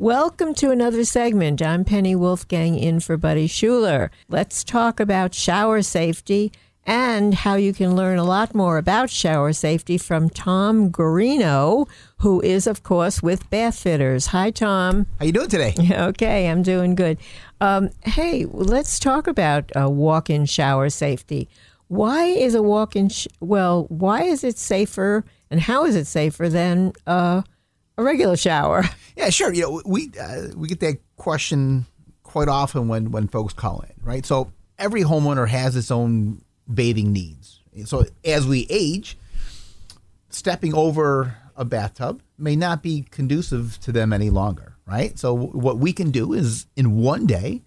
Welcome to another segment. I'm Penny Wolfgang in for Buddy Schuler. Let's talk about shower safety and how you can learn a lot more about shower safety from Tom Garino, who is, of course, with Bath Fitters. Hi, Tom. How you doing today? Okay, I'm doing good. Um, hey, let's talk about uh, walk-in shower safety. Why is a walk-in? Sh- well, why is it safer, and how is it safer than uh, a regular shower? Yeah, sure. You know, we uh, we get that question quite often when when folks call in, right? So every homeowner has its own bathing needs. So as we age, stepping over a bathtub may not be conducive to them any longer, right? So what we can do is in one day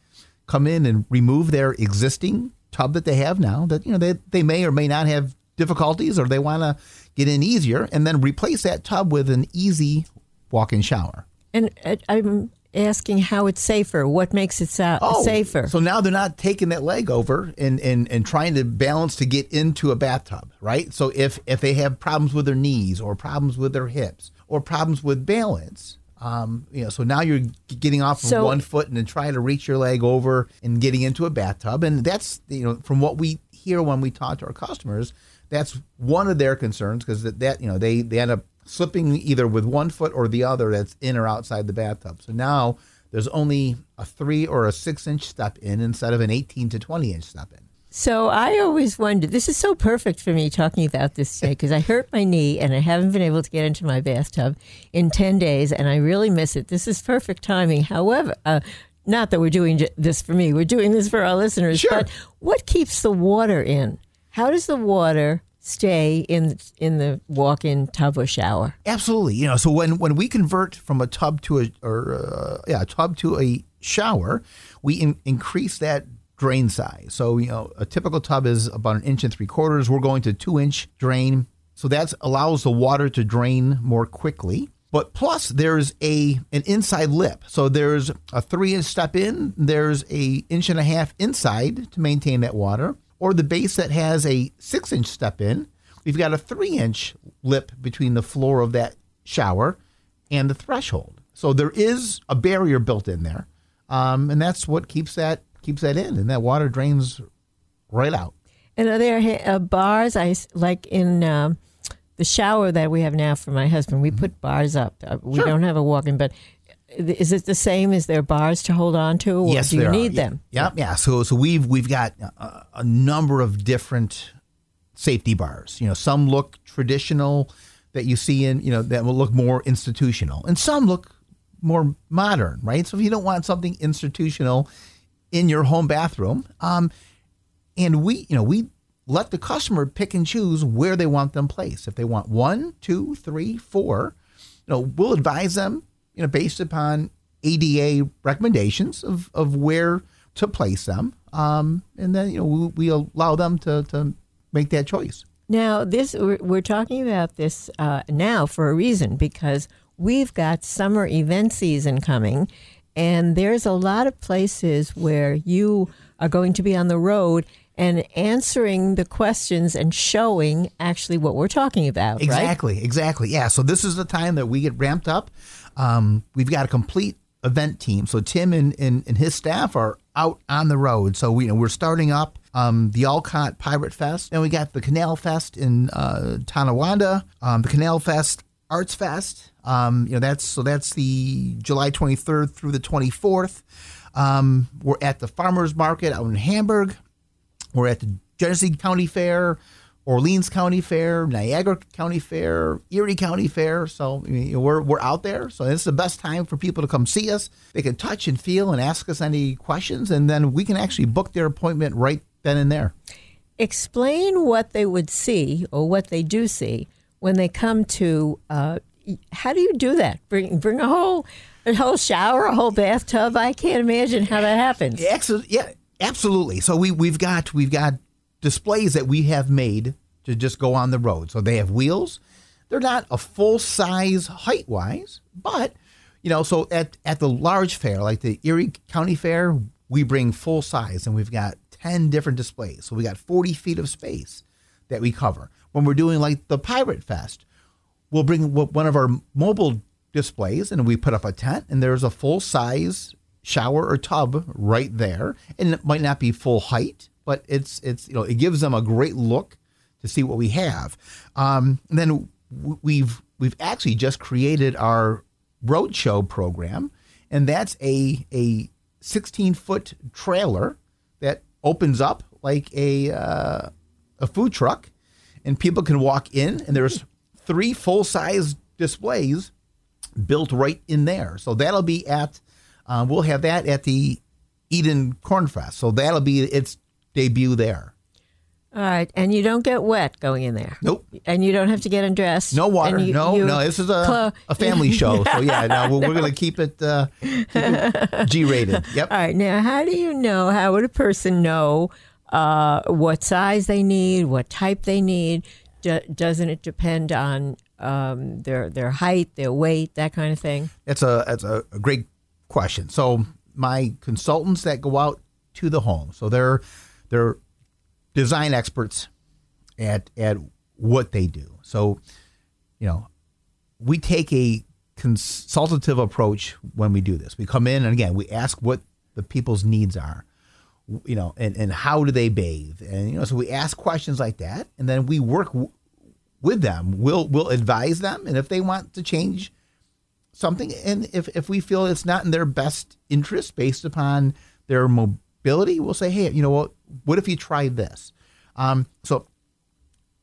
come in and remove their existing tub that they have now that you know they they may or may not have difficulties or they want to get in easier and then replace that tub with an easy walk-in shower. And uh, I'm asking how it's safer. What makes it sa- safer? Oh, So now they're not taking that leg over and, and, and trying to balance to get into a bathtub, right? So if, if they have problems with their knees or problems with their hips or problems with balance, um, you know, so now you're getting off So- of one foot and then trying to reach your leg over and getting into a bathtub. And that's, you know, from what we hear when we talk to our customers, that's one of their concerns because that, that, you know, they, they end up slipping either with one foot or the other that's in or outside the bathtub. So now there's only a three or a six inch step in instead of an 18 to 20 inch step in. So I always wondered. This is so perfect for me talking about this today because I hurt my knee and I haven't been able to get into my bathtub in ten days, and I really miss it. This is perfect timing. However, uh, not that we're doing this for me; we're doing this for our listeners. Sure. But what keeps the water in? How does the water stay in in the walk-in tub or shower? Absolutely. You know, so when, when we convert from a tub to a, or, uh, yeah, a tub to a shower, we in, increase that drain size. So, you know, a typical tub is about an inch and three quarters. We're going to two inch drain. So that allows the water to drain more quickly. But plus, there's a an inside lip. So there's a three inch step in. There's a inch and a half inside to maintain that water. Or the base that has a six inch step in. We've got a three inch lip between the floor of that shower and the threshold. So there is a barrier built in there, um, and that's what keeps that keeps that in, and that water drains right out. And are there uh, bars? I like in um the shower that we have now for my husband. We put bars up. Uh, we Sure. don't have a walk-in, but is it the same? Is there bars to hold on to, or yes, do you there need are. them? Yeah, yeah. So so we've we've got a, a number of different safety bars. You know, some look traditional that you see in you know that will look more institutional, and some look more modern, right? So if you don't want something institutional in your home bathroom, um, and we you know we let the customer pick and choose where they want them placed. If they want one, two, three, four, you know, we'll advise them, you know, based upon ADA recommendations of, of where to place them. Um, and then, you know, we, we allow them to, to make that choice. Now, this we're, we're talking about this uh, now for a reason because we've got summer event season coming, and there's a lot of places where you are going to be on the road and answering the questions and showing actually what we're talking about. Right? Exactly, exactly. Yeah. So this is the time that we get ramped up. Um, we've got a complete event team. So Tim and, and, and his staff are out on the road. So we, you know, we're starting up um, the Olcott Pirate Fest, and we got the Canal Fest in uh, Tonawanda, um, the Canal Fest Arts Fest. Um, you know that's so that's the July 23rd through the 24th. Um, we're at the Farmers Market out in Hamburg. We're at the Genesee County Fair, Orleans County Fair, Niagara County Fair, Erie County Fair. So I mean, we're we're out there. So it's the best time for people to come see us. They can touch and feel and ask us any questions, and then we can actually book their appointment right then and there. Explain what they would see or what they do see when they come to. Uh, how do you do that? Bring bring a whole a whole shower, a whole bathtub. I can't imagine how that happens. Yeah, yeah, absolutely. So we we've got we've got displays that we have made to just go on the road. So they have wheels. They're not a full size height wise, but you know, so at at the large fair like the Erie County Fair, we bring full size, and we've got ten different displays. So we got forty feet of space that we cover. When we're doing like the Pirate Fest, we'll bring one of our mobile displays and we put up a tent and there's a full size shower or tub right there and it might not be full height but it's it's you know it gives them a great look to see what we have um, and then we've we've actually just created our roadshow program and that's a a 16 foot trailer that opens up like a uh, a food truck and people can walk in and there's three full size displays built right in there. So that'll be at, uh, we'll have that at the Eden Cornfest. So that'll be its debut there. All right, and you don't get wet going in there. Nope. And you don't have to get undressed. No water. You, no, you no. This is a, clo- a family show. So yeah, no, we're, we're going to keep it, uh, it G-rated. Yep. All right. Now, how do you know? How would a person know uh, what size they need, what type they need? Do, doesn't it depend on um, their their height, their weight, that kind of thing? That's a that's a, a great question. So my consultants that go out to the home, so they're they're design experts at at what they do. So you know, we take a consultative approach when we do this. We come in and again we ask what the people's needs are you know, and, and how do they bathe? And, you know, so we ask questions like that and then we work w- with them. We'll, we'll advise them. And if they want to change something, and if, if we feel it's not in their best interest based upon their mobility, we'll say, hey, you know what, what if you try this? Um, so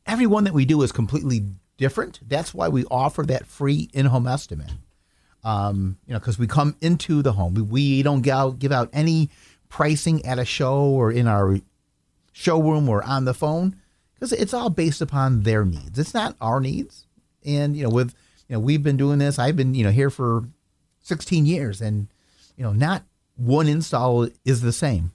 everyone that we do is completely different. That's why we offer that free in-home estimate. Um, you know, because we come into the home, we, we don't give out, give out any pricing at a show or in our showroom or on the phone because it's all based upon their needs. It's not our needs. And you know, with you know, we've been doing this. I've been you know here for 16 years, and you know, not one install is the same.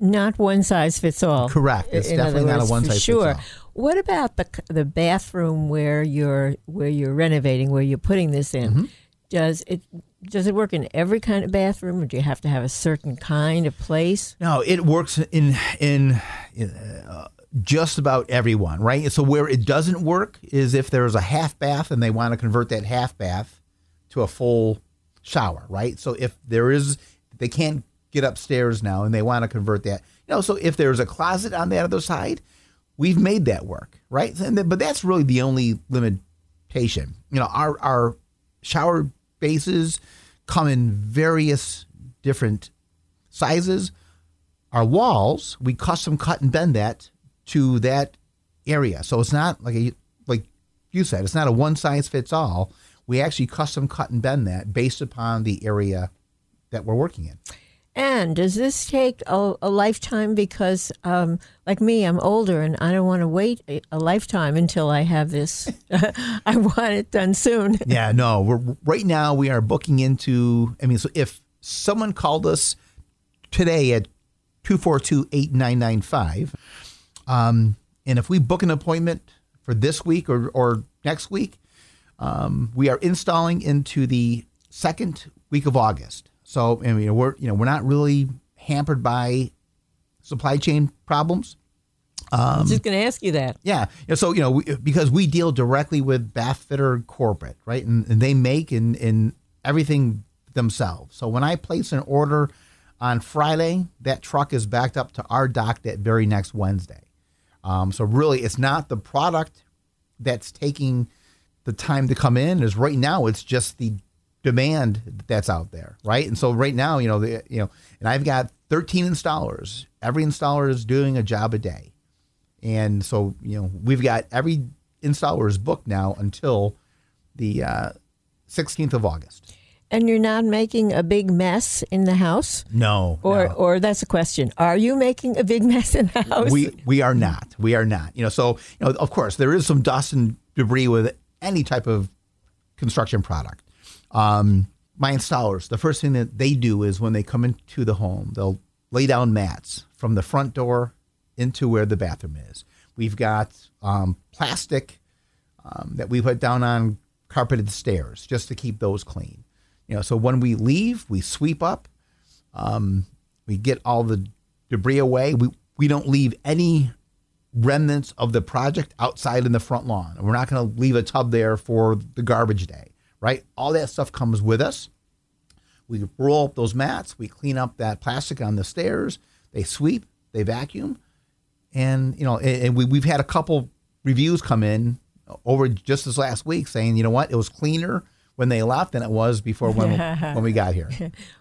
Not one size fits all. Correct. It's in definitely words, not a one size sure. fits all. Sure. What about the the bathroom where you're where you're renovating, where you're putting this in? Mm-hmm. Does it does it work in every kind of bathroom, or do you have to have a certain kind of place? No, it works in in, in uh, just about everyone, right? So where it doesn't work is if there's a half bath and they want to convert that half bath to a full shower, right? So if there is, they can't get upstairs now and they want to convert that, you know. So if there's a closet on that other side, we've made that work, right? But that's really the only limitation. You know, our our shower bases come in various different sizes. Our walls, we custom cut and bend that to that area. So it's not like a like you said, it's not a one size fits all. We actually custom cut and bend that based upon the area that we're working in. And does this take a, a lifetime? Because, um, like me, I'm older and I don't want to wait a, a lifetime until I have this. I want it done soon. yeah, no. We're right now we are booking into. I mean, so if someone called us today at two four two eight nine nine five, um, and if we book an appointment for this week or or next week, um, we are installing into the second week of August. So I mean, we're you know we're not really hampered by supply chain problems. Um, I'm just going to ask you that. Yeah. So you know we, because we deal directly with bath fitter corporate, right, and, and they make and, and everything themselves. So when I place an order on Friday, that truck is backed up to our dock that very next Wednesday. Um, so really, it's not the product that's taking the time to come in. Is right now, it's just the demand that's out there, right? And so right now, you know, the, you know, and I've got 13 installers. Every installer is doing a job a day, and so you know, we've got every installer is booked now until the uh, 16th of August. And you're not making a big mess in the house? No. Or no. or that's a question. Are you making a big mess in the house? We we are not. We are not. You know, so you know, of course, there is some dust and debris with any type of construction product. Um, my installers, the first thing that they do is when they come into the home, they'll lay down mats from the front door into where the bathroom is. We've got um, plastic um, that we put down on carpeted stairs just to keep those clean. You know, so when we leave, we sweep up, um, we get all the debris away. We we don't leave any remnants of the project outside in the front lawn. We're not going to leave a tub there for the garbage day, right? All that stuff comes with us. We roll up those mats, we clean up that plastic on the stairs, they sweep, they vacuum, and you know, and, and we we've had a couple reviews come in over just this last week saying, you know what, it was cleaner when they left than it was before when when we got here.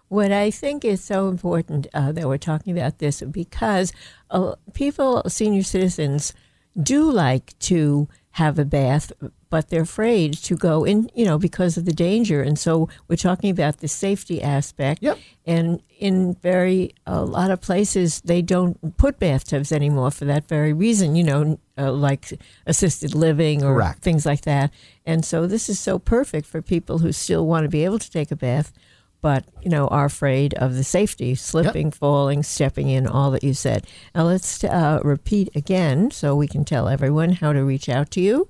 What I think is so important uh, that we're talking about this because uh, people, senior citizens, do like to have a bath, but they're afraid to go in, you know, because of the danger. And so we're talking about the safety aspect. Yep. And in very a lot of places, they don't put bathtubs anymore for that very reason. You know, uh, like assisted living or Correct. things like that. And so this is so perfect for people who still want to be able to take a bath. But you know, are afraid of the safety, slipping, falling, stepping in, all that you said. Now let's uh, repeat again, so we can tell everyone how to reach out to you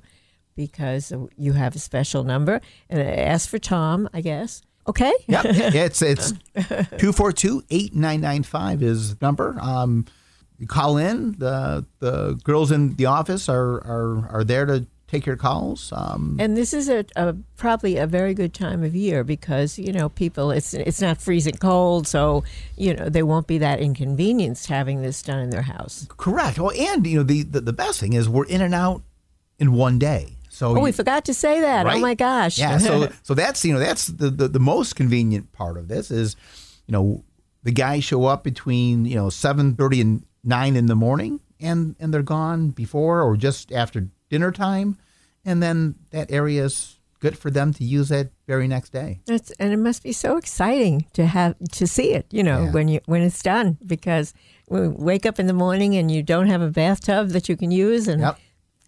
because you have a special number. And ask for Tom, I guess. Okay. Yep. yeah, it's it's 242-8995 is the number. Um, you call in. The the girls in the office are are, are there to take your calls. Um, And this is a, a probably a very good time of year because you know people it's it's not freezing cold, so you know they won't be that inconvenienced having this done in their house. correct. Well, and you know the, the the best thing is we're in and out in one day. So Oh, we forgot to say that. Oh my gosh! Yeah, so so that's you know that's the, the the most convenient part of this is, you know, the guys show up between you know seven thirty and nine in the morning, and and they're gone before or just after dinner time, and then that area is good for them to use that very next day. It's, and it must be so exciting to have to see it, you know, Yeah. when you when it's done. Because we wake up in the morning and you don't have a bathtub that you can use, and Yep.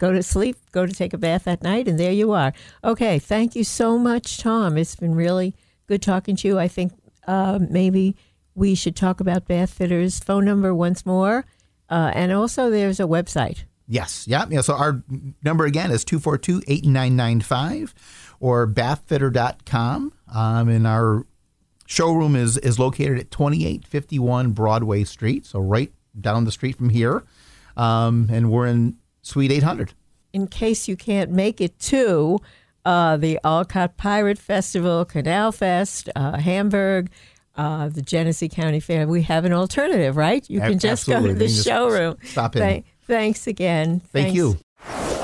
Go to sleep, go to take a bath at night, and there you are. Okay, thank you so much, Tom. It's been really good talking to you. I think uh, maybe we should talk about bath fitters phone number once more, uh, and also there's a website. Yes. Yeah. Yeah. So our number again is 242 8995 or bathfitter.com. Um, and our showroom is, is located at 2851 Broadway Street. So right down the street from here. Um, and we're in Suite 800. in case you can't make it to uh, the Olcott Pirate Festival, Canal Fest, uh, Hamburg, uh, the Genesee County Fair, we have an alternative, right? You can just go to the showroom. stop in. Thank- thanks again. Thank Thanks. you.